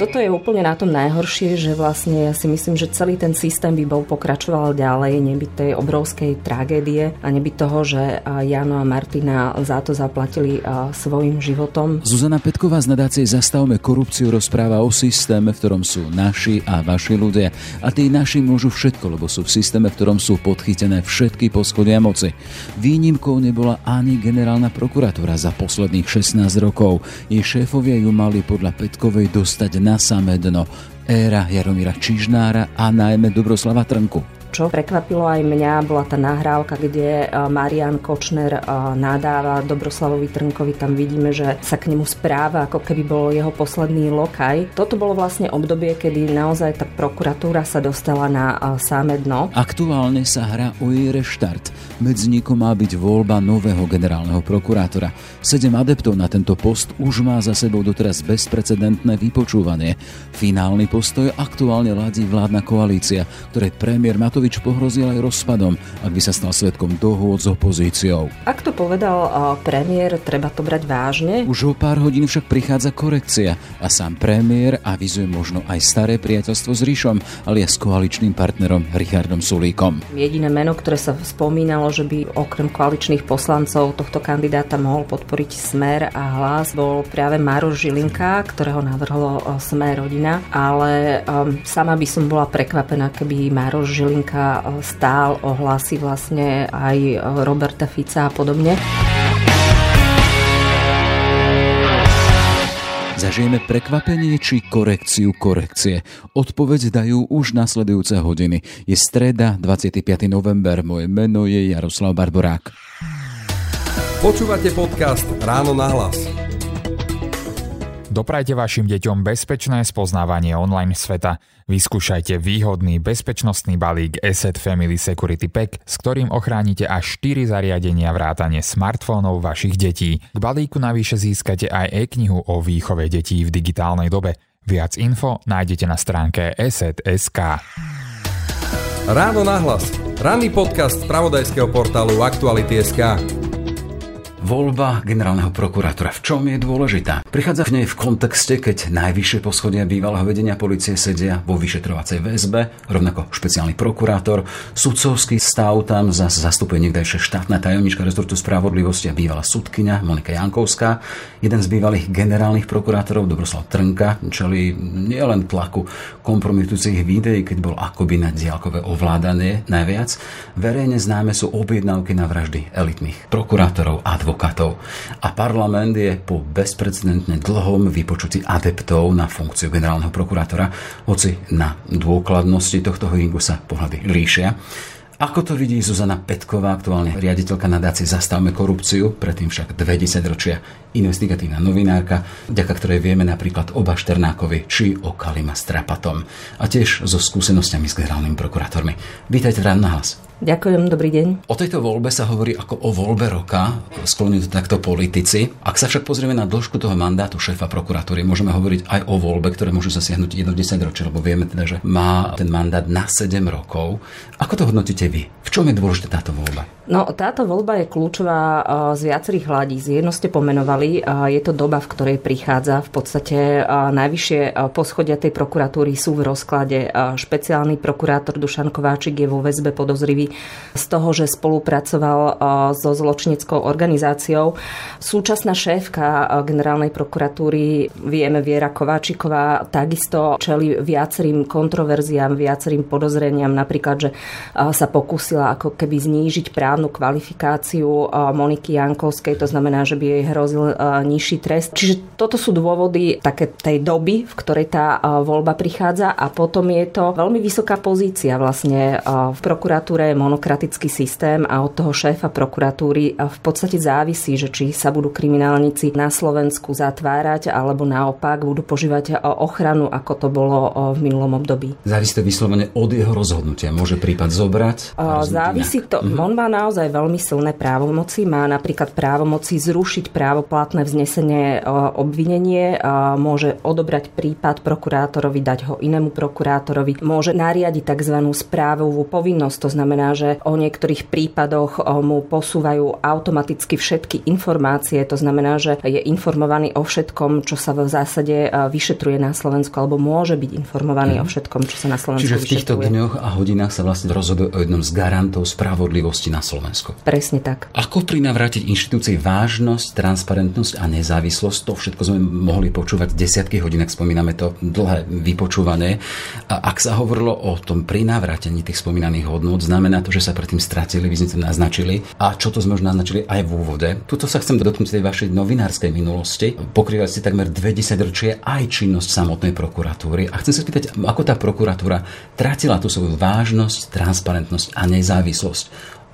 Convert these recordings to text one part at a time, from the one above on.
Toto je úplne na tom najhoršie, že vlastne ja si myslím, že celý ten systém by bol pokračoval ďalej, nebyť tej obrovskej tragédie a nebyť toho, že Jano a Martina za to zaplatili svojim životom. Zuzana Petková z nadácie Zastavme korupciu rozpráva o systéme, v ktorom sú naši a vaši ľudia. A tí naši môžu všetko, lebo sú v systéme, v ktorom sú podchytené všetky poschodia moci. Výnimkou nebola ani generálna prokuratúra za posledných 16 rokov. Jej šéfovia ju mali podľa Petkovej dostať na samé dno. Éra Jaromíra Čižnára a najmä Dobroslava Trnku. Čo prekvapilo aj mňa, bola tá nahrávka, kde e, Marian Kočner e, nadáva Dobroslavovi Trnkovi. Tam vidíme, že sa k nemu správa, ako keby bol jeho posledný lokaj. Toto bolo vlastne obdobie, kedy naozaj tá prokuratúra sa dostala na e, samé dno. Aktuálne sa hrá o jej reštart. Medzi nikom má byť voľba nového generálneho prokurátora. Sedem adeptov na tento post už má za sebou doteraz bezprecedentné vypočúvanie. Finálny postoj aktuálne ladí vládna koalícia, ktorej premiér Matovič Matovič pohrozil aj rozpadom, ak by sa stal svetkom dohôd s opozíciou. Ak to povedal premiér, treba to brať vážne. Už o pár hodín však prichádza korekcia a sám premiér avizuje možno aj staré priateľstvo s Ríšom, ale s koaličným partnerom Richardom Sulíkom. Jediné meno, ktoré sa spomínalo, že by okrem koaličných poslancov tohto kandidáta mohol podporiť Smer a hlas, bol práve Maroš Žilinka, ktorého navrhlo Smer rodina, ale um, sama by som bola prekvapená, keby Maroš Žilinka Danka eh, stál ohlasy vlastne aj eh, Roberta Fica a podobne. Zažijeme prekvapenie či korekciu korekcie? Odpoveď dajú už nasledujúce hodiny. Je streda, 25. november. Moje meno je Jaroslav Barborák. Počúvate podcast Ráno na hlas. Doprajte vašim deťom bezpečné spoznávanie online sveta. Vyskúšajte výhodný bezpečnostný balík Asset Family Security Pack, s ktorým ochránite až 4 zariadenia vrátane smartfónov vašich detí. K balíku navyše získate aj e-knihu o výchove detí v digitálnej dobe. Viac info nájdete na stránke asset.sk. Ráno nahlas. Ranný podcast z pravodajského portálu Aktuality.sk. Voľba generálneho prokurátora v čom je dôležitá? Prichádza v nej v kontexte, keď najvyššie poschodia bývalého vedenia policie sedia vo vyšetrovacej väzbe, rovnako špeciálny prokurátor, sudcovský stav tam zase zastupuje niekdajšie štátna tajomnička rezortu spravodlivosti a bývalá sudkynia Monika Jankovská. Jeden z bývalých generálnych prokurátorov Dobroslav Trnka čeli nielen tlaku kompromitujúcich videí, keď bol akoby na diálkové ovládanie najviac. Verejne známe sú objednávky na vraždy elitných prokurátorov a advokátov. A parlament je po bezprecedentne dlhom vypočutí adeptov na funkciu generálneho prokurátora, hoci na dôkladnosti tohto hearingu sa pohľady líšia. Ako to vidí Zuzana Petková, aktuálne riaditeľka nadácie Zastavme korupciu, predtým však 20 ročia investigatívna novinárka, vďaka ktorej vieme napríklad o Bašternákovi či o Kalima Strapatom a tiež so skúsenosťami s generálnymi prokurátormi. Vítajte v na hlas. Ďakujem, dobrý deň. O tejto voľbe sa hovorí ako o voľbe roka, sklonujú to takto politici. Ak sa však pozrieme na dĺžku toho mandátu šéfa prokuratúry, môžeme hovoriť aj o voľbe, ktoré môžu zasiahnuť jedno 10 ročie, lebo vieme teda, že má ten mandát na 7 rokov. Ako to hodnotíte vy? V čom je dôležitá táto voľba? No, táto voľba je kľúčová e, z viacerých hľadíc. Jedno ste pomenovali, je to doba, v ktorej prichádza v podstate e, najvyššie e, poschodia tej prokuratúry sú v rozklade. Špeciálny prokurátor Dušan Kováčik je vo väzbe podozrivý z toho, že spolupracoval so zločineckou organizáciou. Súčasná šéfka generálnej prokuratúry, vieme, Viera Kováčiková, takisto čeli viacerým kontroverziám, viacerým podozreniam, napríklad, že sa pokúsila ako keby znížiť právnu kvalifikáciu Moniky Jankovskej, to znamená, že by jej hrozil nižší trest. Čiže toto sú dôvody také tej doby, v ktorej tá voľba prichádza a potom je to veľmi vysoká pozícia vlastne v prokuratúre monokratický systém a od toho šéfa prokuratúry v podstate závisí, že či sa budú kriminálnici na Slovensku zatvárať alebo naopak budú požívať ochranu, ako to bolo v minulom období. Závisí to vyslovene od jeho rozhodnutia. Môže prípad zobrať? Závisí to. Mm-hmm. On má naozaj veľmi silné právomoci. Má napríklad právomoci zrušiť právoplatné vznesenie obvinenie, môže odobrať prípad prokurátorovi, dať ho inému prokurátorovi, môže nariadiť tzv. správovú povinnosť, to znamená, znamená, že o niektorých prípadoch mu posúvajú automaticky všetky informácie. To znamená, že je informovaný o všetkom, čo sa v zásade vyšetruje na Slovensku, alebo môže byť informovaný mm. o všetkom, čo sa na Slovensku Čiže v týchto vyšetruje. dňoch a hodinách sa vlastne rozhoduje o jednom z garantov spravodlivosti na Slovensku. Presne tak. Ako prinavrátiť inštitúcii vážnosť, transparentnosť a nezávislosť? To všetko sme mohli počúvať desiatky hodín, ak spomíname to dlhé vypočúvanie. A ak sa hovorilo o tom prinávrátení tých spomínaných hodnôt, znamená to, že sa predtým stratili, vy to naznačili. A čo to sme už naznačili aj v úvode. Tuto sa chcem dotknúť tej vašej novinárskej minulosti. Pokrývali ste takmer dve desaťročie aj činnosť samotnej prokuratúry. A chcem sa spýtať, ako tá prokuratúra tratila tú svoju vážnosť, transparentnosť a nezávislosť,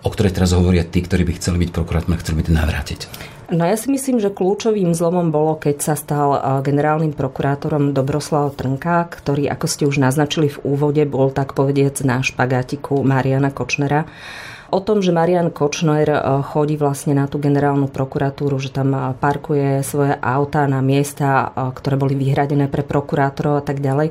o ktorej teraz hovoria tí, ktorí by chceli byť prokurátorom a chceli by to navrátiť. No ja si myslím, že kľúčovým zlomom bolo, keď sa stal generálnym prokurátorom Dobroslav Trnka, ktorý, ako ste už naznačili v úvode, bol tak povediac na špagátiku Mariana Kočnera. O tom, že Marian Kočner chodí vlastne na tú generálnu prokuratúru, že tam parkuje svoje auta na miesta, ktoré boli vyhradené pre prokurátorov a tak ďalej.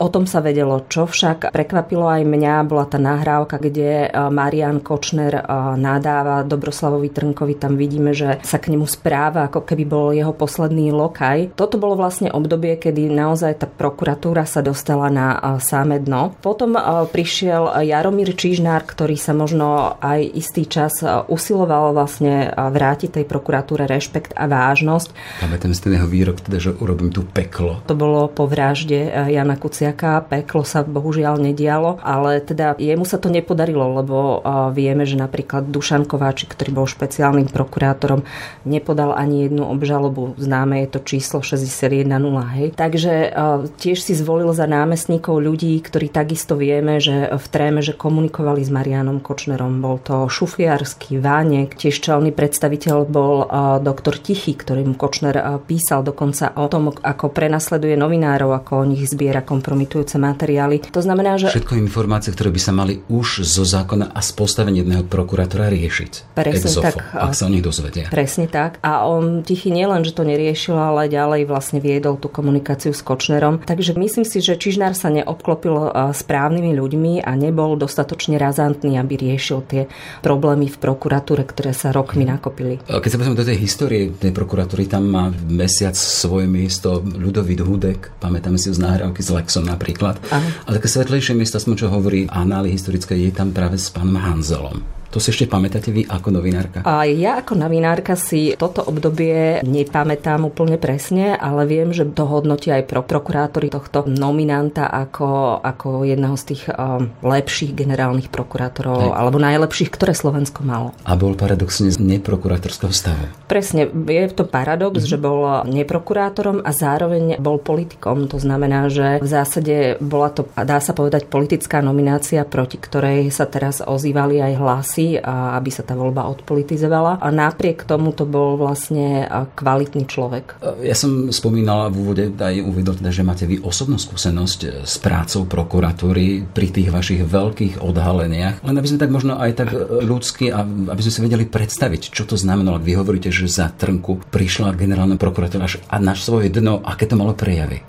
O tom sa vedelo, čo však prekvapilo aj mňa, bola tá nahrávka, kde Marian Kočner nadáva Dobroslavovi Trnkovi. Tam vidíme, že sa k nemu správa, ako keby bol jeho posledný lokaj. Toto bolo vlastne obdobie, kedy naozaj tá prokuratúra sa dostala na sáme dno. Potom prišiel Jaromír Čižnár, ktorý sa možno aj istý čas usiloval vlastne vrátiť tej prokuratúre rešpekt a vážnosť. Pamätám si ten jeho výrok, teda, že urobím tu peklo. To bolo po vražde Jana Kucia hociaká, peklo sa bohužiaľ nedialo, ale teda jemu sa to nepodarilo, lebo vieme, že napríklad Dušan Kováčik, ktorý bol špeciálnym prokurátorom, nepodal ani jednu obžalobu. Známe je to číslo 61.0. Hej. Takže tiež si zvolil za námestníkov ľudí, ktorí takisto vieme, že v tréme, že komunikovali s Marianom Kočnerom. Bol to Šufiarský, Vánek, tiež čelný predstaviteľ bol doktor Tichý, ktorým Kočner písal dokonca o tom, ako prenasleduje novinárov, ako o nich zbiera kompromis kompromitujúce materiály. To znamená, že... Všetko informácie, ktoré by sa mali už zo zákona a z postavenia jedného prokurátora riešiť. Presne Exofo, tak. Ak sa o nich dozvedia. Presne tak. A on tichý nielen, že to neriešil, ale ďalej vlastne viedol tú komunikáciu s Kočnerom. Takže myslím si, že Čižnár sa neobklopil správnymi ľuďmi a nebol dostatočne razantný, aby riešil tie problémy v prokuratúre, ktoré sa rokmi nakopili. Keď sa pozrieme do tej histórie tej prokuratúry, tam má mesiac svoje miesto Ľudovít Hudek, pamätáme si z náhrávky s Lexom napríklad. Aha. A také svetlejšie miesto, čo hovorí anály historické, je tam práve s pánom Hanzelom. To si ešte pamätáte vy ako novinárka? A ja ako novinárka si toto obdobie nepamätám úplne presne, ale viem, že to hodnotí aj pro prokurátori tohto nominanta ako, ako jedného z tých um, lepších generálnych prokurátorov, aj. alebo najlepších, ktoré Slovensko malo. A bol paradoxne z neprokurátorského stavu. Presne, je to paradox, mm-hmm. že bol neprokurátorom a zároveň bol politikom. To znamená, že v zásade bola to, dá sa povedať, politická nominácia, proti ktorej sa teraz ozývali aj hlasy veci, a aby sa tá voľba odpolitizovala. A napriek tomu to bol vlastne kvalitný človek. Ja som spomínala v úvode, aj uvedol teda, že máte vy osobnú skúsenosť e, s prácou prokuratúry pri tých vašich veľkých odhaleniach. Len aby sme tak možno aj tak e, ľudsky a aby sme si vedeli predstaviť, čo to znamenalo, vy hovoríte, že za Trnku prišla generálna prokuratúra a na svoje dno, aké to malo prejavy.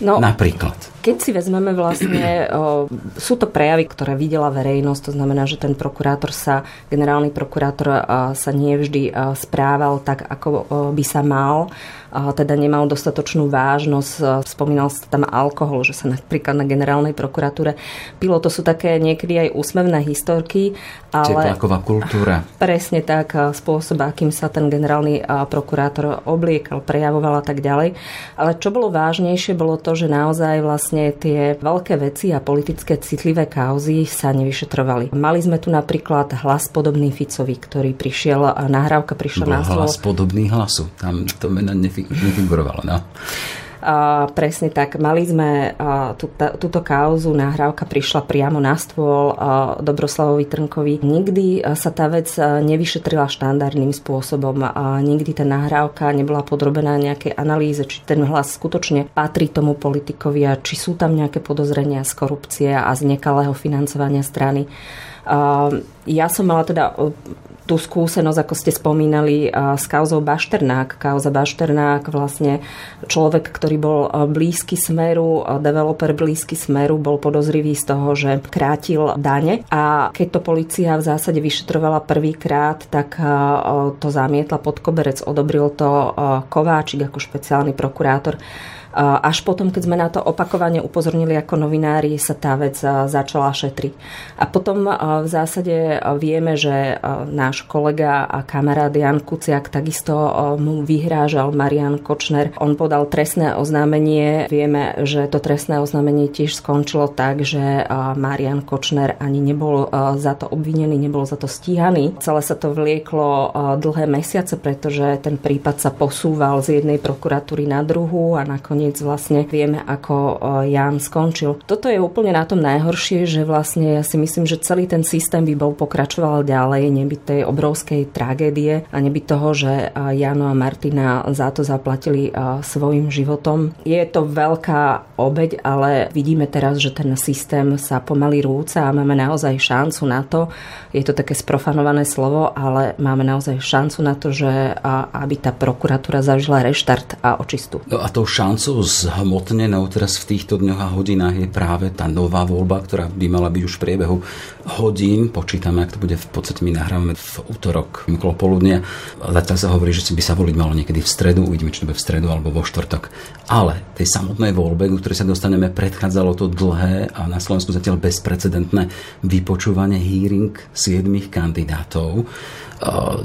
No, Napríklad. Keď si vezmeme vlastne, sú to prejavy, ktoré videla verejnosť, to znamená, že ten prokurátor sa, generálny prokurátor sa nie vždy o, správal tak, ako by sa mal, teda nemal dostatočnú vážnosť, spomínal sa tam alkohol, že sa napríklad na generálnej prokuratúre pilo, to sú také niekedy aj úsmevné historky, ale... Tepláková kultúra. Presne tak, spôsob, akým sa ten generálny prokurátor obliekal, prejavoval a tak ďalej. Ale čo bolo vážnejšie, bolo to, že naozaj vlastne vlastne tie veľké veci a politické citlivé kauzy sa nevyšetrovali. Mali sme tu napríklad hlas podobný Ficovi, ktorý prišiel, nahrávka prišla na hlas podobný hlasu. Tam to meno nefigurovalo. No. Presne tak. Mali sme tú, túto kauzu, nahrávka prišla priamo na stôl Dobroslavovi Trnkovi. Nikdy sa tá vec nevyšetrila štandardným spôsobom. Nikdy tá nahrávka nebola podrobená nejakej analýze, či ten hlas skutočne patrí tomu politikovi a či sú tam nejaké podozrenia z korupcie a z nekalého financovania strany. Ja som mala teda tú skúsenosť, ako ste spomínali, s kauzou Bašternák. Kauza Bašternák vlastne človek, ktorý bol blízky smeru, developer blízky smeru, bol podozrivý z toho, že krátil dane a keď to policia v zásade vyšetrovala prvýkrát, tak to zamietla pod koberec, odobril to Kováčik ako špeciálny prokurátor až potom, keď sme na to opakovane upozornili ako novinári, sa tá vec začala šetriť. A potom v zásade vieme, že náš kolega a kamarát Jan Kuciak takisto mu vyhrážal Marian Kočner. On podal trestné oznámenie. Vieme, že to trestné oznámenie tiež skončilo tak, že Marian Kočner ani nebol za to obvinený, nebol za to stíhaný. Celé sa to vlieklo dlhé mesiace, pretože ten prípad sa posúval z jednej prokuratúry na druhú a nakoniec nakoniec vlastne vieme, ako e, Jan skončil. Toto je úplne na tom najhoršie, že vlastne ja si myslím, že celý ten systém by bol pokračoval ďalej, nebyť tej obrovskej tragédie a nebyť toho, že e, Jano a Martina za to zaplatili e, svojim životom. Je to veľká obeď, ale vidíme teraz, že ten systém sa pomaly rúca a máme naozaj šancu na to, je to také sprofanované slovo, ale máme naozaj šancu na to, že aby tá prokuratúra zažila reštart a očistu. No a tou šancou časov zhmotnenou teraz v týchto dňoch a hodinách je práve tá nová voľba, ktorá by mala byť už v priebehu hodín. Počítame, ak to bude v podstate my nahrávame v útorok okolo poludnia. Zatiaľ sa hovorí, že by sa voliť malo niekedy v stredu. Uvidíme, či to bude v stredu alebo vo štvrtok. Ale tej samotnej voľbe, ku ktorej sa dostaneme, predchádzalo to dlhé a na Slovensku zatiaľ bezprecedentné vypočúvanie hearing siedmých kandidátov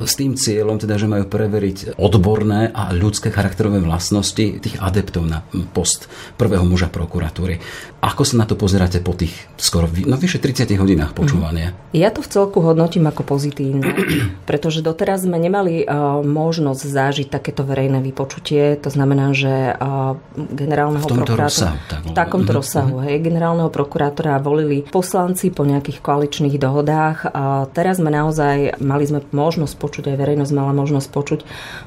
s tým cieľom, teda, že majú preveriť odborné a ľudské charakterové vlastnosti tých adeptov na post prvého muža prokuratúry. Ako sa na to pozeráte po tých skoro no, vyše 30 hodinách počúvania? Mhm. Ja to v celku hodnotím ako pozitívne, pretože doteraz sme nemali uh, možnosť zažiť takéto verejné vypočutie. To znamená, že uh, generálneho v prokurátora... Rozsahu, tak, v takomto uh-huh. rozsahu. Hej, generálneho prokurátora volili poslanci po nejakých koaličných dohodách. A teraz sme naozaj mali sme možnosť počuť, aj verejnosť mala možnosť počuť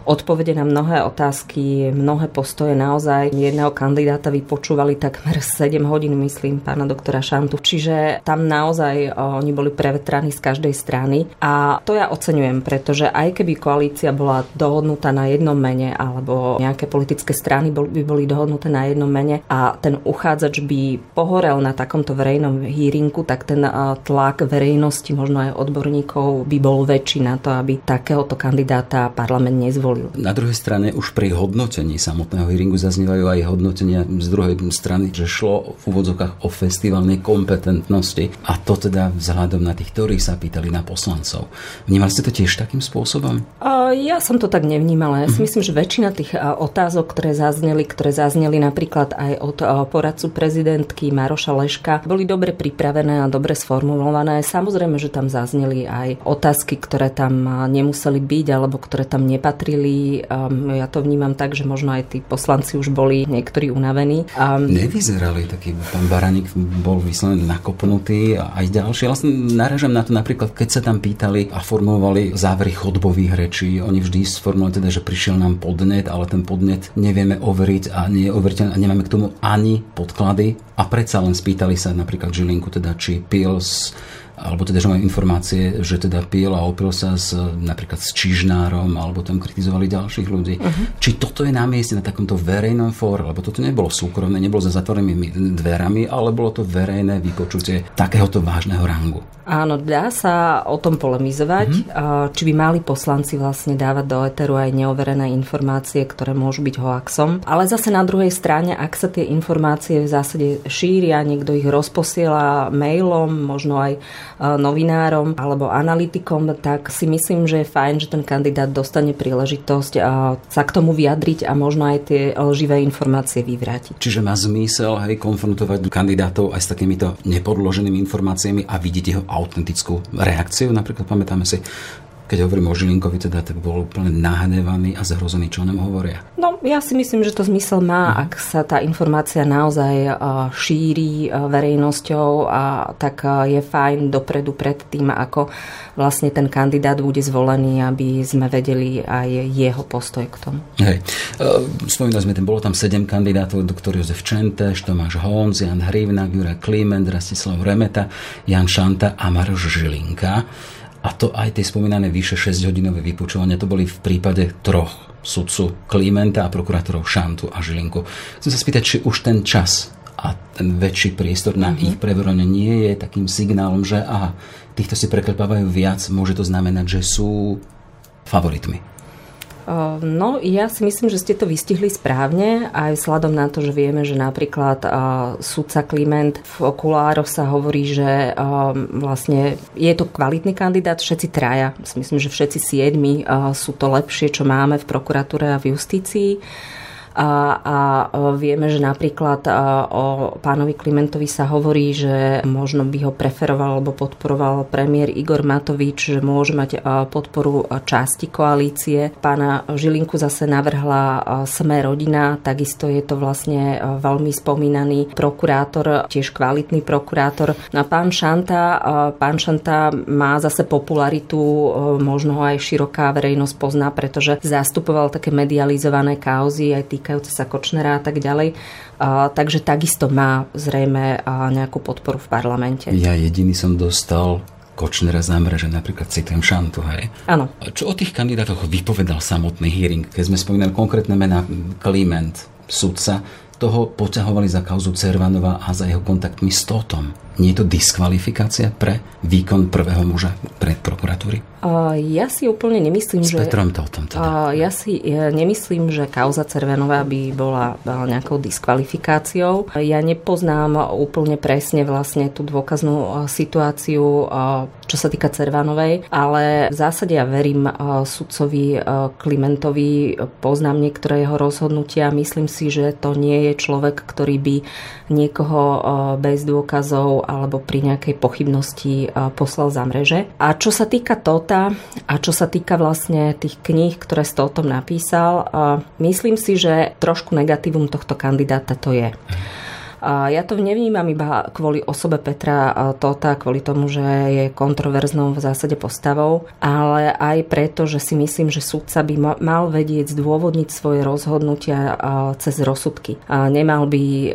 odpovede na mnohé otázky, mnohé postoje. Naozaj jedného kandidáta vypočúvali takmer 7 hodín, myslím, pána doktora Šantu. Čiže tam naozaj oni boli prevetraní z každej strany. A to ja oceňujem, pretože aj keby koalícia bola dohodnutá na jednom mene, alebo nejaké politické strany by boli dohodnuté na jednom mene a ten uchádzač by pohorel na takomto verejnom hýrinku, tak ten tlak verejnosti, možno aj odborníkov by bol väčší na to, aby takéhoto kandidáta parlament nezvolil. Na druhej strane už pri hodnotení samotného hearingu zaznievajú aj hodnotenia z druhej strany, že šlo v úvodzokách o festivalnej kompetentnosti a to teda vzhľadom na tých, ktorí sa pýtali na poslancov. Vnímali ste to tiež takým spôsobom? Ja som to tak nevnímala. Ja si mhm. myslím, že väčšina tých otázok, ktoré zazneli, ktoré zazneli napríklad aj od poradcu prezidentky Maroša Leška, boli dobre pripravené a dobre sformulované. Samozrejme, že tam zazneli aj otázky, ktoré tam nemuseli byť alebo ktoré tam nepatrili. Ja to vnímam tak, že možno aj tí poslanci už boli niektorí unavení. Nevyzerali taký, pán Baraník bol vyslovene nakopnutý a aj ďalšie. Vlastne naražam na to napríklad, keď sa tam pýtali a formovali závery chodbových rečí. Oni vždy sformulovali teda, že prišiel nám podnet, ale ten podnet nevieme overiť a nie je overiteľný a nemáme k tomu ani podklady. A predsa len spýtali sa napríklad Žilinku, teda či pil z alebo teda, že majú informácie, že teda pil a opil sa s, napríklad s čižnárom, alebo tam kritizovali ďalších ľudí. Uh-huh. Či toto je na mieste na takomto verejnom fóre, lebo toto nebolo súkromné, nebolo za zatvorenými dverami, ale bolo to verejné vypočutie takéhoto vážneho rangu. Áno, dá sa o tom polemizovať, mm-hmm. či by mali poslanci vlastne dávať do eteru aj neoverené informácie, ktoré môžu byť hoaxom. Ale zase na druhej strane, ak sa tie informácie v zásade šíria, niekto ich rozposiela mailom, možno aj novinárom alebo analytikom, tak si myslím, že je fajn, že ten kandidát dostane príležitosť sa k tomu vyjadriť a možno aj tie lživé informácie vyvrátiť. Čiže má zmysel hej, konfrontovať kandidátov aj s takýmito nepodloženými informáciami a vidieť jeho autentickú reakciu. Napríklad pamätáme si keď hovorím o Žilinkovi, teda tak bol úplne nahnevaný a zhrozený, čo nám hovoria. No, ja si myslím, že to zmysel má, mhm. ak sa tá informácia naozaj šíri verejnosťou, a tak je fajn dopredu pred tým, ako vlastne ten kandidát bude zvolený, aby sme vedeli aj jeho postoj k tomu. Hej. Spomínali sme, bolo tam sedem kandidátov, doktor Jozef Čenteš, Tomáš Honz, Jan Hrivnak, Juraj Kliment, Rastislav Remeta, Jan Šanta a Maroš Žilinka. A to aj tie spomínané vyše 6-hodinové vypočúvania, to boli v prípade troch sudcu Klimenta a prokurátorov Šantu a Žilinku. Chcem sa spýtať, či už ten čas a ten väčší priestor na mm-hmm. ich preverovanie nie je takým signálom, že aha, týchto si preklepávajú viac, môže to znamenať, že sú favoritmi. No, ja si myslím, že ste to vystihli správne, aj vzhľadom na to, že vieme, že napríklad sudca Kliment v okulároch sa hovorí, že vlastne je to kvalitný kandidát, všetci traja. Myslím, že všetci siedmi sú to lepšie, čo máme v prokuratúre a v justícii a, a vieme, že napríklad o pánovi Klimentovi sa hovorí, že možno by ho preferoval alebo podporoval premiér Igor Matovič, že môže mať podporu časti koalície. Pána Žilinku zase navrhla Sme rodina, takisto je to vlastne veľmi spomínaný prokurátor, tiež kvalitný prokurátor. No a pán Šanta, pán Šanta má zase popularitu, možno ho aj široká verejnosť pozná, pretože zastupoval také medializované kauzy aj týka týkajúce sa Kočnera a tak ďalej. A, takže takisto má zrejme nejakú podporu v parlamente. Ja jediný som dostal Kočnera za mreže, napríklad citujem Šantu, hej? Áno. Čo o tých kandidátoch vypovedal samotný hearing? Keď sme spomínali konkrétne mená Kliment, sudca, toho poťahovali za kauzu Cervanova a za jeho kontaktmi s Totom. Nie je to diskvalifikácia pre výkon prvého muža pred prokuratúry? Ja si úplne nemyslím, S že... Petrom to o tom teda. Ja si nemyslím, že kauza Cervenová by bola nejakou diskvalifikáciou. Ja nepoznám úplne presne vlastne tú dôkaznú situáciu, čo sa týka Cervanovej, ale v zásade ja verím sudcovi Klimentovi, poznám niektoré jeho rozhodnutia, myslím si, že to nie je človek, ktorý by niekoho bez dôkazov alebo pri nejakej pochybnosti poslal za mreže. A čo sa týka to, života a čo sa týka vlastne tých kníh, ktoré ste o tom napísal, myslím si, že trošku negatívum tohto kandidáta to je. A ja to nevnímam iba kvôli osobe Petra Tota, kvôli tomu, že je kontroverznou v zásade postavou, ale aj preto, že si myslím, že sudca by mal vedieť zdôvodniť svoje rozhodnutia cez rozsudky. A nemal by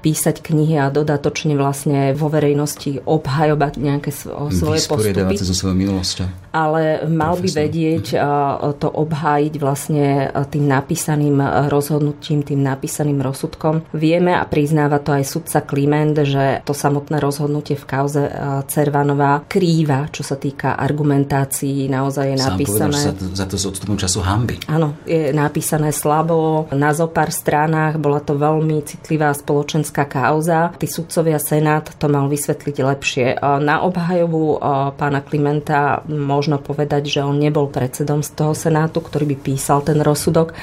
písať knihy a dodatočne vlastne vo verejnosti obhajovať nejaké svoje postupy. so svojou minulosťou ale mal by vedieť to obhájiť vlastne tým napísaným rozhodnutím, tým napísaným rozsudkom. Vieme a priznáva to aj sudca Kliment, že to samotné rozhodnutie v kauze Cervanová krýva, čo sa týka argumentácií, naozaj je napísané... Sám povedal, za, za to s odstupom času hamby. Áno, je napísané slabo, na zo pár stranách, bola to veľmi citlivá spoločenská kauza. Tí sudcovia Senát to mal vysvetliť lepšie. Na obhajovu pána Klimenta možno povedať, že on nebol predsedom z toho senátu, ktorý by písal ten rozsudok,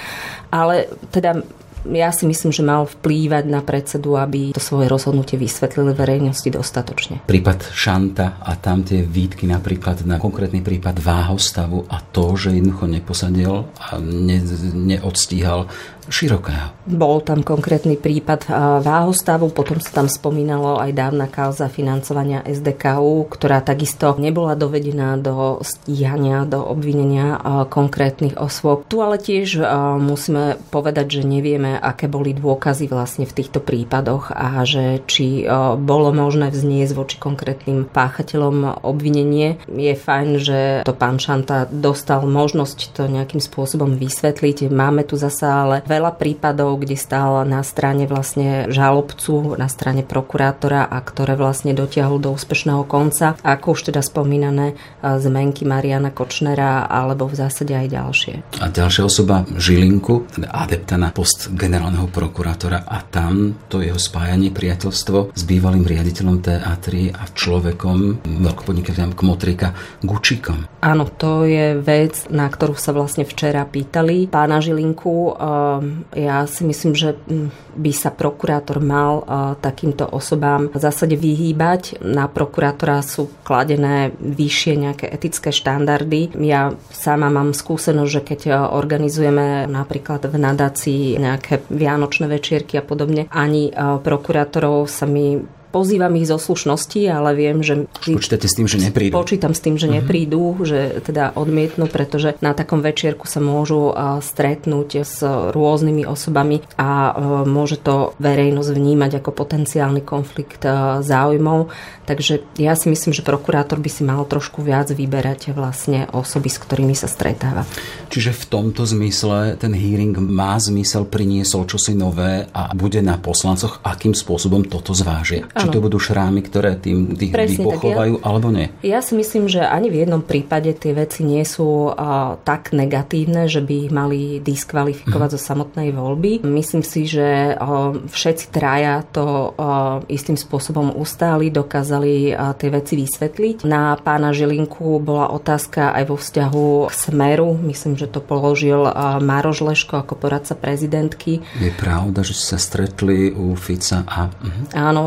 ale teda ja si myslím, že mal vplývať na predsedu, aby to svoje rozhodnutie vysvetlili verejnosti dostatočne. Prípad Šanta a tam tie výtky napríklad na konkrétny prípad váhostavu a to, že jednoducho neposadil a ne, neodstíhal širokého. Bol tam konkrétny prípad váhostavu, potom sa tam spomínalo aj dávna kauza financovania SDKU, ktorá takisto nebola dovedená do stíhania, do obvinenia konkrétnych osôb. Tu ale tiež musíme povedať, že nevieme, aké boli dôkazy vlastne v týchto prípadoch a že či bolo možné vzniesť voči konkrétnym páchateľom obvinenie. Je fajn, že to pán Šanta dostal možnosť to nejakým spôsobom vysvetliť. Máme tu zasa ale veľa prípadov, kde stál na strane vlastne žalobcu, na strane prokurátora a ktoré vlastne dotiahol do úspešného konca. Ako už teda spomínané zmenky Mariana Kočnera alebo v zásade aj ďalšie. A ďalšia osoba Žilinku, teda adepta na post generálneho prokurátora a tam to jeho spájanie priateľstvo s bývalým riaditeľom TA3 a človekom, veľkopodnikateľom Kmotrika Gučíkom. Áno, to je vec, na ktorú sa vlastne včera pýtali pána Žilinku. Ehm, ja si myslím, že hm, by sa prokurátor mal takýmto osobám v zásade vyhýbať. Na prokurátora sú kladené vyššie nejaké etické štandardy. Ja sama mám skúsenosť, že keď organizujeme napríklad v nadácii nejaké vianočné večierky a podobne, ani prokurátorov sa mi pozývam ich zo slušnosti, ale viem, že... Počítate s tým, že neprídu? Počítam s tým, že mhm. neprídu, uh-huh. že teda odmietnú, pretože na takom večierku sa môžu stretnúť s rôznymi osobami a môže to verejnosť vnímať ako potenciálny konflikt záujmov. Takže ja si myslím, že prokurátor by si mal trošku viac vyberať vlastne osoby, s ktorými sa stretáva. Čiže v tomto zmysle ten hearing má zmysel, priniesol čosi nové a bude na poslancoch, akým spôsobom toto zvážia. Ano. Či to budú šrámy, ktoré tým tých vypochovajú, ja, alebo nie? Ja si myslím, že ani v jednom prípade tie veci nie sú uh, tak negatívne, že by ich mali diskvalifikovať hmm. zo samotnej voľby. Myslím si, že uh, všetci traja to uh, istým spôsobom ustáli, dokázali dokázali tie veci vysvetliť. Na pána Žilinku bola otázka aj vo vzťahu k Smeru. Myslím, že to položil Mároš Leško ako poradca prezidentky. Je pravda, že sa stretli u Fica a... Mhm. Áno,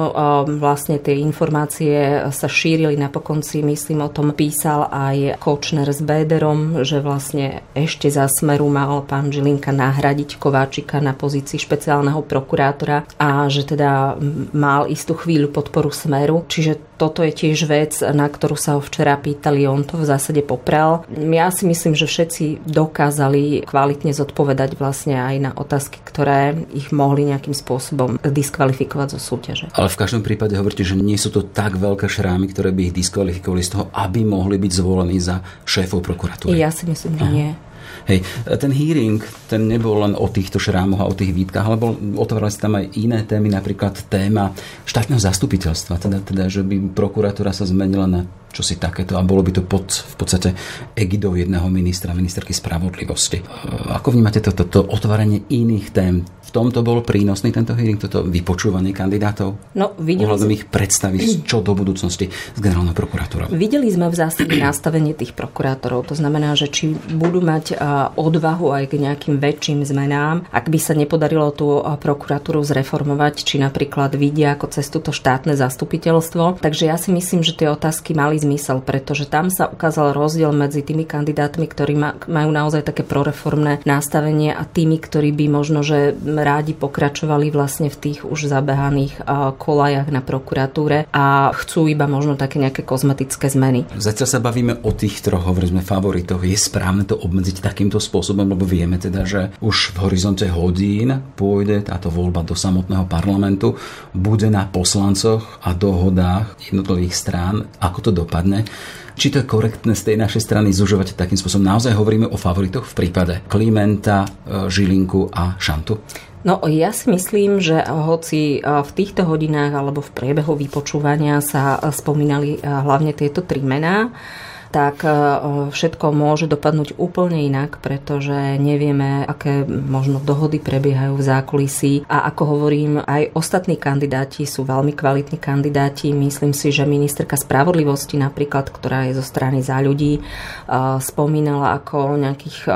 vlastne tie informácie sa šírili. Napokon si myslím o tom písal aj Kočner s Béderom, že vlastne ešte za Smeru mal pán Žilinka nahradiť Kováčika na pozícii špeciálneho prokurátora a že teda mal istú chvíľu podporu Smeru. Čiže toto je tiež vec, na ktorú sa ho včera pýtali, on to v zásade popral. Ja si myslím, že všetci dokázali kvalitne zodpovedať vlastne aj na otázky, ktoré ich mohli nejakým spôsobom diskvalifikovať zo súťaže. Ale v každom prípade hovoríte, že nie sú to tak veľké šrámy, ktoré by ich diskvalifikovali z toho, aby mohli byť zvolení za šéfov prokuratúry. Ja si myslím, že nie. Hej, ten hearing, ten nebol len o týchto šrámoch a o tých výtkach, ale bol, otvárali sa tam aj iné témy, napríklad téma štátneho zastupiteľstva, teda, teda že by prokuratúra sa zmenila na čo si takéto a bolo by to pod v podstate egidou jedného ministra, ministerky spravodlivosti. Ako vnímate toto to, to otváranie iných tém? V tomto bol prínosný tento hearing, toto vypočúvanie kandidátov? No, videli sme... ich predstaviť, čo do budúcnosti s generálnou prokuratúrou. Videli sme v zásade nastavenie tých prokurátorov. To znamená, že či budú mať odvahu aj k nejakým väčším zmenám, ak by sa nepodarilo tú prokuratúru zreformovať, či napríklad vidia ako cez túto štátne zastupiteľstvo. Takže ja si myslím, že tie otázky mali zmysel, pretože tam sa ukázal rozdiel medzi tými kandidátmi, ktorí majú naozaj také proreformné nastavenie a tými, ktorí by možno, že rádi pokračovali vlastne v tých už zabehaných kolajach na prokuratúre a chcú iba možno také nejaké kozmetické zmeny. Zatiaľ sa bavíme o tých troch, hovoríme favoritoch. Je správne to obmedziť takýmto spôsobom, lebo vieme teda, že už v horizonte hodín pôjde táto voľba do samotného parlamentu, bude na poslancoch a dohodách jednotlivých strán, ako to dopadne dopadne. Či to je korektné z tej našej strany zužovať takým spôsobom? Naozaj hovoríme o favoritoch v prípade Klimenta, e, Žilinku a Šantu? No ja si myslím, že hoci e, v týchto hodinách alebo v priebehu vypočúvania sa spomínali e, hlavne tieto tri mená, tak e, všetko môže dopadnúť úplne inak, pretože nevieme, aké možno dohody prebiehajú v zákulisí a ako hovorím, aj ostatní kandidáti sú veľmi kvalitní kandidáti. Myslím si, že ministerka spravodlivosti napríklad, ktorá je zo strany za ľudí, e, spomínala ako nejakých e,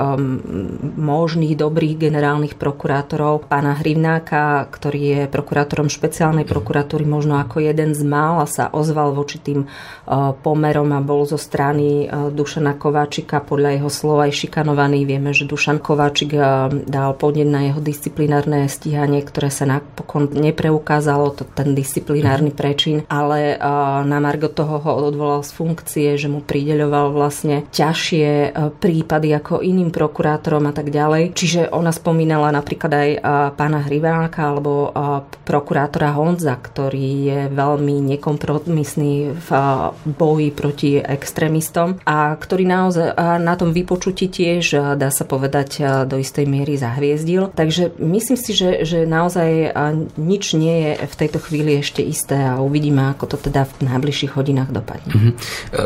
možných dobrých generálnych prokurátorov pána Hrivnáka, ktorý je prokurátorom špeciálnej prokuratúry, možno ako jeden z mála sa ozval voči tým pomerom a bol zo strany strany e, Dušana Kováčika, podľa jeho slova aj šikanovaný. Vieme, že Dušan Kováčik e, dal podnet na jeho disciplinárne stíhanie, ktoré sa napokon nepreukázalo, to, ten disciplinárny prečin, ale e, na Margo toho ho odvolal z funkcie, že mu prideľoval vlastne ťažšie prípady ako iným prokurátorom a tak ďalej. Čiže ona spomínala napríklad aj pána Hriváka alebo prokurátora Honza, ktorý je veľmi nekompromisný v boji proti extrémistom teroristom a ktorý naozaj na tom vypočutí tiež, dá sa povedať, do istej miery zahviezdil. Takže myslím si, že, že naozaj nič nie je v tejto chvíli ešte isté a uvidíme, ako to teda v najbližších hodinách dopadne. Mm-hmm.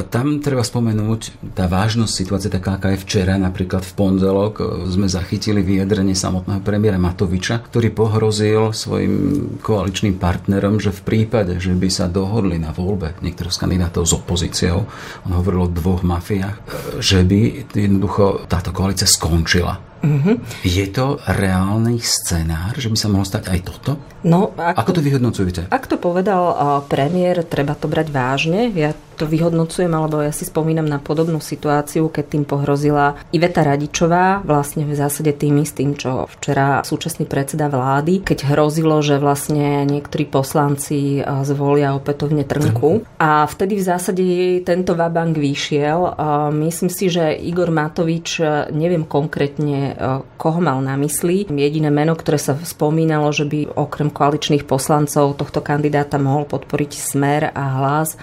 Tam treba spomenúť tá vážnosť situácie, taká aká je včera, napríklad v pondelok e, sme zachytili vyjadrenie samotného premiéra Matoviča, ktorý pohrozil svojim koaličným partnerom, že v prípade, že by sa dohodli na voľbe niektorých z kandidátov s opozíciou, on hovoril o dvoch mafiách, že by jednoducho táto koalícia skončila. Mm-hmm. Je to reálny scenár, že by sa mohlo stať aj toto? No, ak Ako to vyhodnocujete? Ak to povedal premiér, treba to brať vážne. Ja to vyhodnocujem, alebo ja si spomínam na podobnú situáciu, keď tým pohrozila Iveta Radičová, vlastne v zásade tým istým, čo včera súčasný predseda vlády, keď hrozilo, že vlastne niektorí poslanci zvolia opätovne trnku. A vtedy v zásade tento vabank vyšiel. Myslím si, že Igor Matovič, neviem konkrétne, koho mal na mysli. Jediné meno, ktoré sa spomínalo, že by okrem koaličných poslancov tohto kandidáta mohol podporiť Smer a hlas,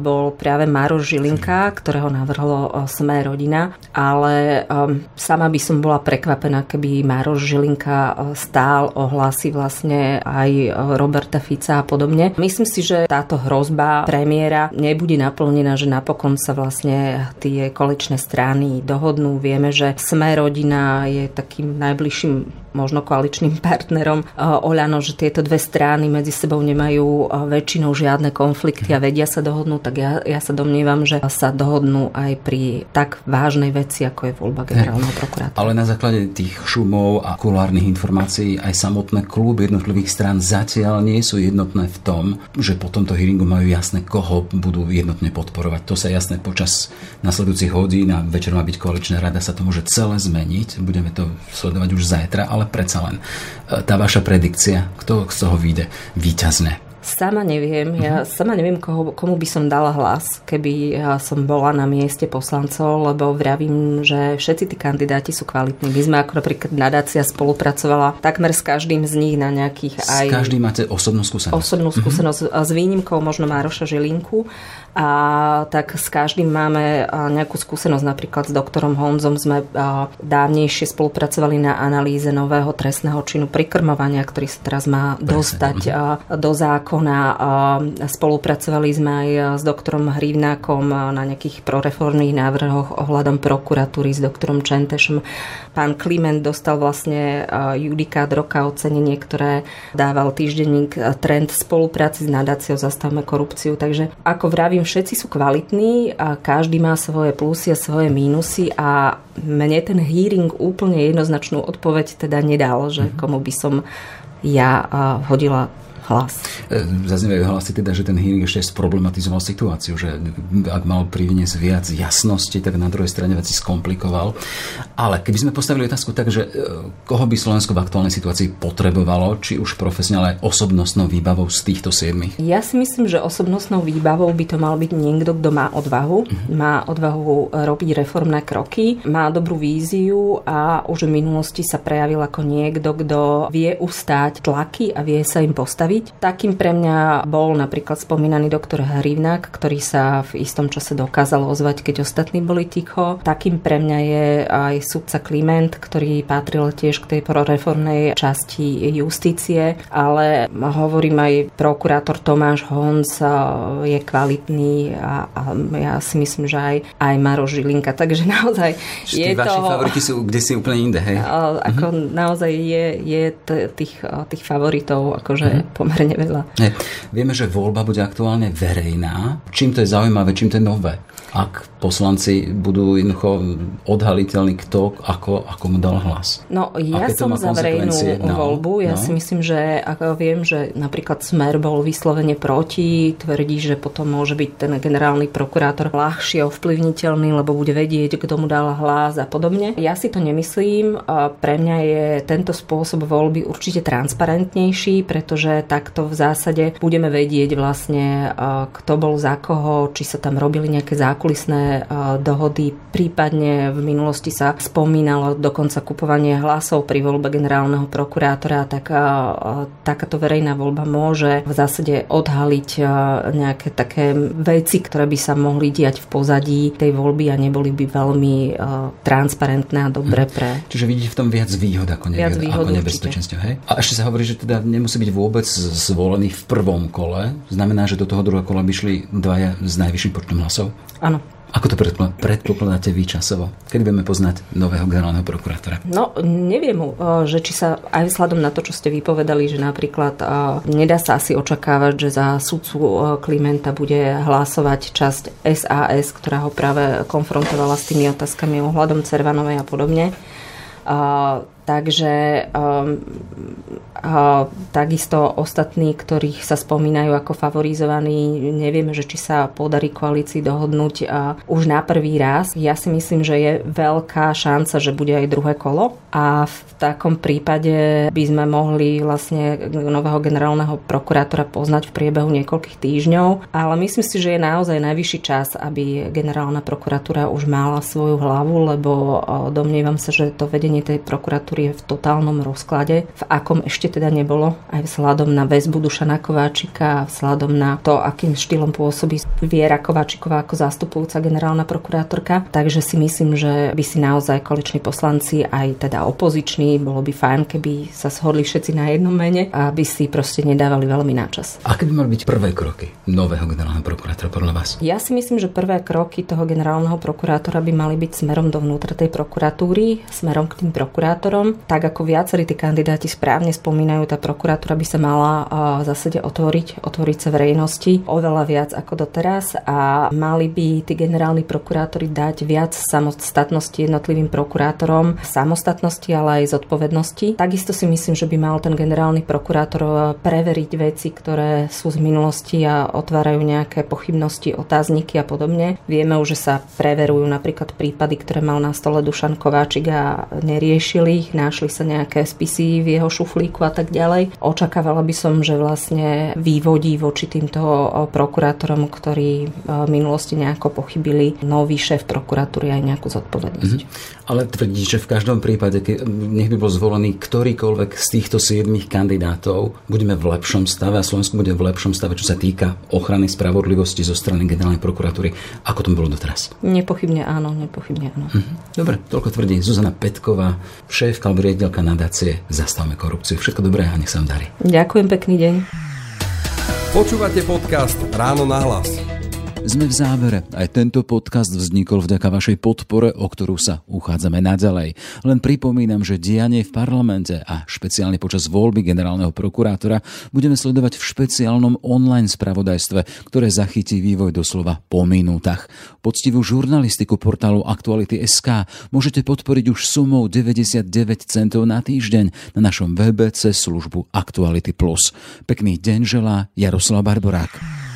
bol práve Maroš Žilinka, ktorého navrhlo Sme rodina, ale sama by som bola prekvapená, keby Maroš Žilinka stál o hlasy vlastne aj Roberta Fica a podobne. Myslím si, že táto hrozba premiéra nebude naplnená, že napokon sa vlastne tie kolečné strany dohodnú. Vieme, že Sme rodina je takým najbližším možno koaličným partnerom eh, Oľano, že tieto dve strany medzi sebou nemajú eh, väčšinou žiadne konflikty a vedia sa dohodnúť, tak ja, ja sa domnievam, že sa dohodnú aj pri tak vážnej veci, ako je voľba generálneho prokurátora. Ale na základe tých šumov a kulárnych informácií aj samotné kluby jednotlivých strán zatiaľ nie sú jednotné v tom, že po tomto hearingu majú jasné, koho budú jednotne podporovať. To sa jasné počas nasledujúcich hodín a večer má byť koaličná rada, sa to môže celé zmeniť. Budeme to sledovať už zajtra, ale predsa len e, tá vaša predikcia, kto z toho vyjde výťazne? Sama neviem. Ja mhm. sama neviem, koho, komu by som dala hlas, keby ja som bola na mieste poslancov, lebo vravím, že všetci tí kandidáti sú kvalitní. My sme ako napríklad nadácia spolupracovala takmer s každým z nich na nejakých aj... S každým máte osobnú skúsenosť. Osobnú mhm. skúsenosť mm-hmm. s výnimkou možno Mároša Žilinku a tak s každým máme nejakú skúsenosť. Napríklad s doktorom Honzom sme dávnejšie spolupracovali na analýze nového trestného činu prikrmovania, ktorý sa teraz má dostať do zákona. Spolupracovali sme aj s doktorom Hrivnákom na nejakých proreformných návrhoch ohľadom prokuratúry s doktorom Čentešom. Pán Kliment dostal vlastne judikát roka ocenenie, ktoré dával týždenník trend spolupráci s nadáciou Zastavme korupciu. Takže ako vravím, všetci sú kvalitní a každý má svoje plusy a svoje mínusy a mne ten hearing úplne jednoznačnú odpoveď teda nedal, že mhm. komu by som ja hodila hlas. E, zaznievajú hlasy teda, že ten hearing ešte sproblematizoval situáciu, že ak mal priniesť viac jasnosti, tak na druhej strane veci skomplikoval. Ale keby sme postavili otázku tak, že e, koho by Slovensko v aktuálnej situácii potrebovalo, či už profesne, ale aj osobnostnou výbavou z týchto siedmých? Ja si myslím, že osobnostnou výbavou by to mal byť niekto, kto má odvahu, uh-huh. má odvahu robiť reformné kroky, má dobrú víziu a už v minulosti sa prejavil ako niekto, kto vie ustáť tlaky a vie sa im postaviť robiť. Takým pre mňa bol napríklad spomínaný doktor Hrivnak, ktorý sa v istom čase dokázal ozvať, keď ostatní boli ticho. Takým pre mňa je aj sudca Kliment, ktorý patril tiež k tej proreformnej časti justície, ale hovorím aj prokurátor Tomáš Honc je kvalitný a, a ja si myslím, že aj, aj Maro Žilinka. Takže naozaj Čiže je to... Vaši favoriti sú kde si úplne inde, hej? Ako mm-hmm. naozaj je, je t- tých, tých favoritov akože mm-hmm pomerne veľa. Nie. Vieme, že voľba bude aktuálne verejná. Čím to je zaujímavé, čím to je nové? Ak poslanci budú jednoducho odhaliteľní, kto ako, ako mu dal hlas. No ja Aké som za verejnú no, voľbu. Ja no. si myslím, že ako viem, že napríklad Smer bol vyslovene proti, tvrdí, že potom môže byť ten generálny prokurátor ľahšie ovplyvniteľný, lebo bude vedieť, kto mu dal hlas a podobne. Ja si to nemyslím. Pre mňa je tento spôsob voľby určite transparentnejší, pretože takto v zásade budeme vedieť vlastne, kto bol za koho, či sa tam robili nejaké zákulisné dohody, prípadne v minulosti sa spomínalo dokonca kupovanie hlasov pri voľbe generálneho prokurátora, tak takáto verejná voľba môže v zásade odhaliť nejaké také veci, ktoré by sa mohli diať v pozadí tej voľby a neboli by veľmi transparentné a dobré hm. pre... Čiže vidíte v tom viac výhod ako, nevýhod, viac výhod, ako nebezpečenstvo. Hej? A ešte sa hovorí, že teda nemusí byť vôbec zvolený v prvom kole. Znamená, že do toho druhého kola by šli dvaja s najvyšším počtom hlasov? Áno. Ako to predpokladáte vy časovo? Kedy budeme poznať nového generálneho prokurátora? No, neviem, že či sa aj vzhľadom na to, čo ste vypovedali, že napríklad nedá sa asi očakávať, že za sudcu Klimenta bude hlasovať časť SAS, ktorá ho práve konfrontovala s tými otázkami ohľadom Cervanovej a podobne Takže um, a takisto ostatní, ktorých sa spomínajú ako favorizovaní, nevieme, že či sa podarí koalícii dohodnúť a už na prvý raz. Ja si myslím, že je veľká šanca, že bude aj druhé kolo a v takom prípade by sme mohli vlastne nového generálneho prokurátora poznať v priebehu niekoľkých týždňov, ale myslím si, že je naozaj najvyšší čas, aby generálna prokuratúra už mala svoju hlavu, lebo domnievam sa, že to vedenie tej prokuratúry je v totálnom rozklade, v akom ešte teda nebolo, aj vzhľadom na väzbu Dušana Kováčika a vzhľadom na to, akým štýlom pôsobí Viera Kováčiková ako zastupujúca generálna prokurátorka. Takže si myslím, že by si naozaj koaliční poslanci, aj teda opoziční, bolo by fajn, keby sa shodli všetci na jednom mene, aby si proste nedávali veľmi na čas. Aké by mali byť prvé kroky nového generálneho prokurátora podľa vás? Ja si myslím, že prvé kroky toho generálneho prokurátora by mali byť smerom dovnútra tej prokuratúry, smerom k tým prokurátorom. Tak ako viacerí tí kandidáti správne spomínajú, tá prokuratúra by sa mala v zásade otvoriť, otvoriť sa verejnosti oveľa viac ako doteraz a mali by tí generálni prokurátori dať viac samostatnosti jednotlivým prokurátorom, samostatnosti, ale aj zodpovednosti. Takisto si myslím, že by mal ten generálny prokurátor preveriť veci, ktoré sú z minulosti a otvárajú nejaké pochybnosti, otázniky a podobne. Vieme už, že sa preverujú napríklad prípady, ktoré mal na stole Dušan Kováčik a neriešili ich, našli sa nejaké spisy v jeho šuflíku a tak ďalej. Očakávala by som, že vlastne vývodí voči týmto prokurátorom, ktorí v minulosti nejako pochybili, nový šéf prokuratúry aj nejakú zodpovednosť. Mm-hmm. Ale tvrdí, že v každom prípade, nech by bol zvolený ktorýkoľvek z týchto siedmých kandidátov, budeme v lepšom stave a Slovensko bude v lepšom stave, čo sa týka ochrany spravodlivosti zo strany generálnej prokuratúry, ako to bolo doteraz. Nepochybne áno, nepochybne áno. Mhm. Dobre, toľko tvrdí Zuzana Petková, šéfka alebo riaditeľka nadácie Zastavme korupciu. Všetko dobré a nech sa vám darí. Ďakujem, pekný deň. Počúvate podcast Ráno na hlas. Sme v závere. Aj tento podcast vznikol vďaka vašej podpore, o ktorú sa uchádzame naďalej. Len pripomínam, že dianie v parlamente a špeciálne počas voľby generálneho prokurátora budeme sledovať v špeciálnom online spravodajstve, ktoré zachytí vývoj doslova po minútach. Poctivú žurnalistiku portálu Aktuality.sk môžete podporiť už sumou 99 centov na týždeň na našom webe cez službu Aktuality+. Pekný deň želá Jaroslav Barborák.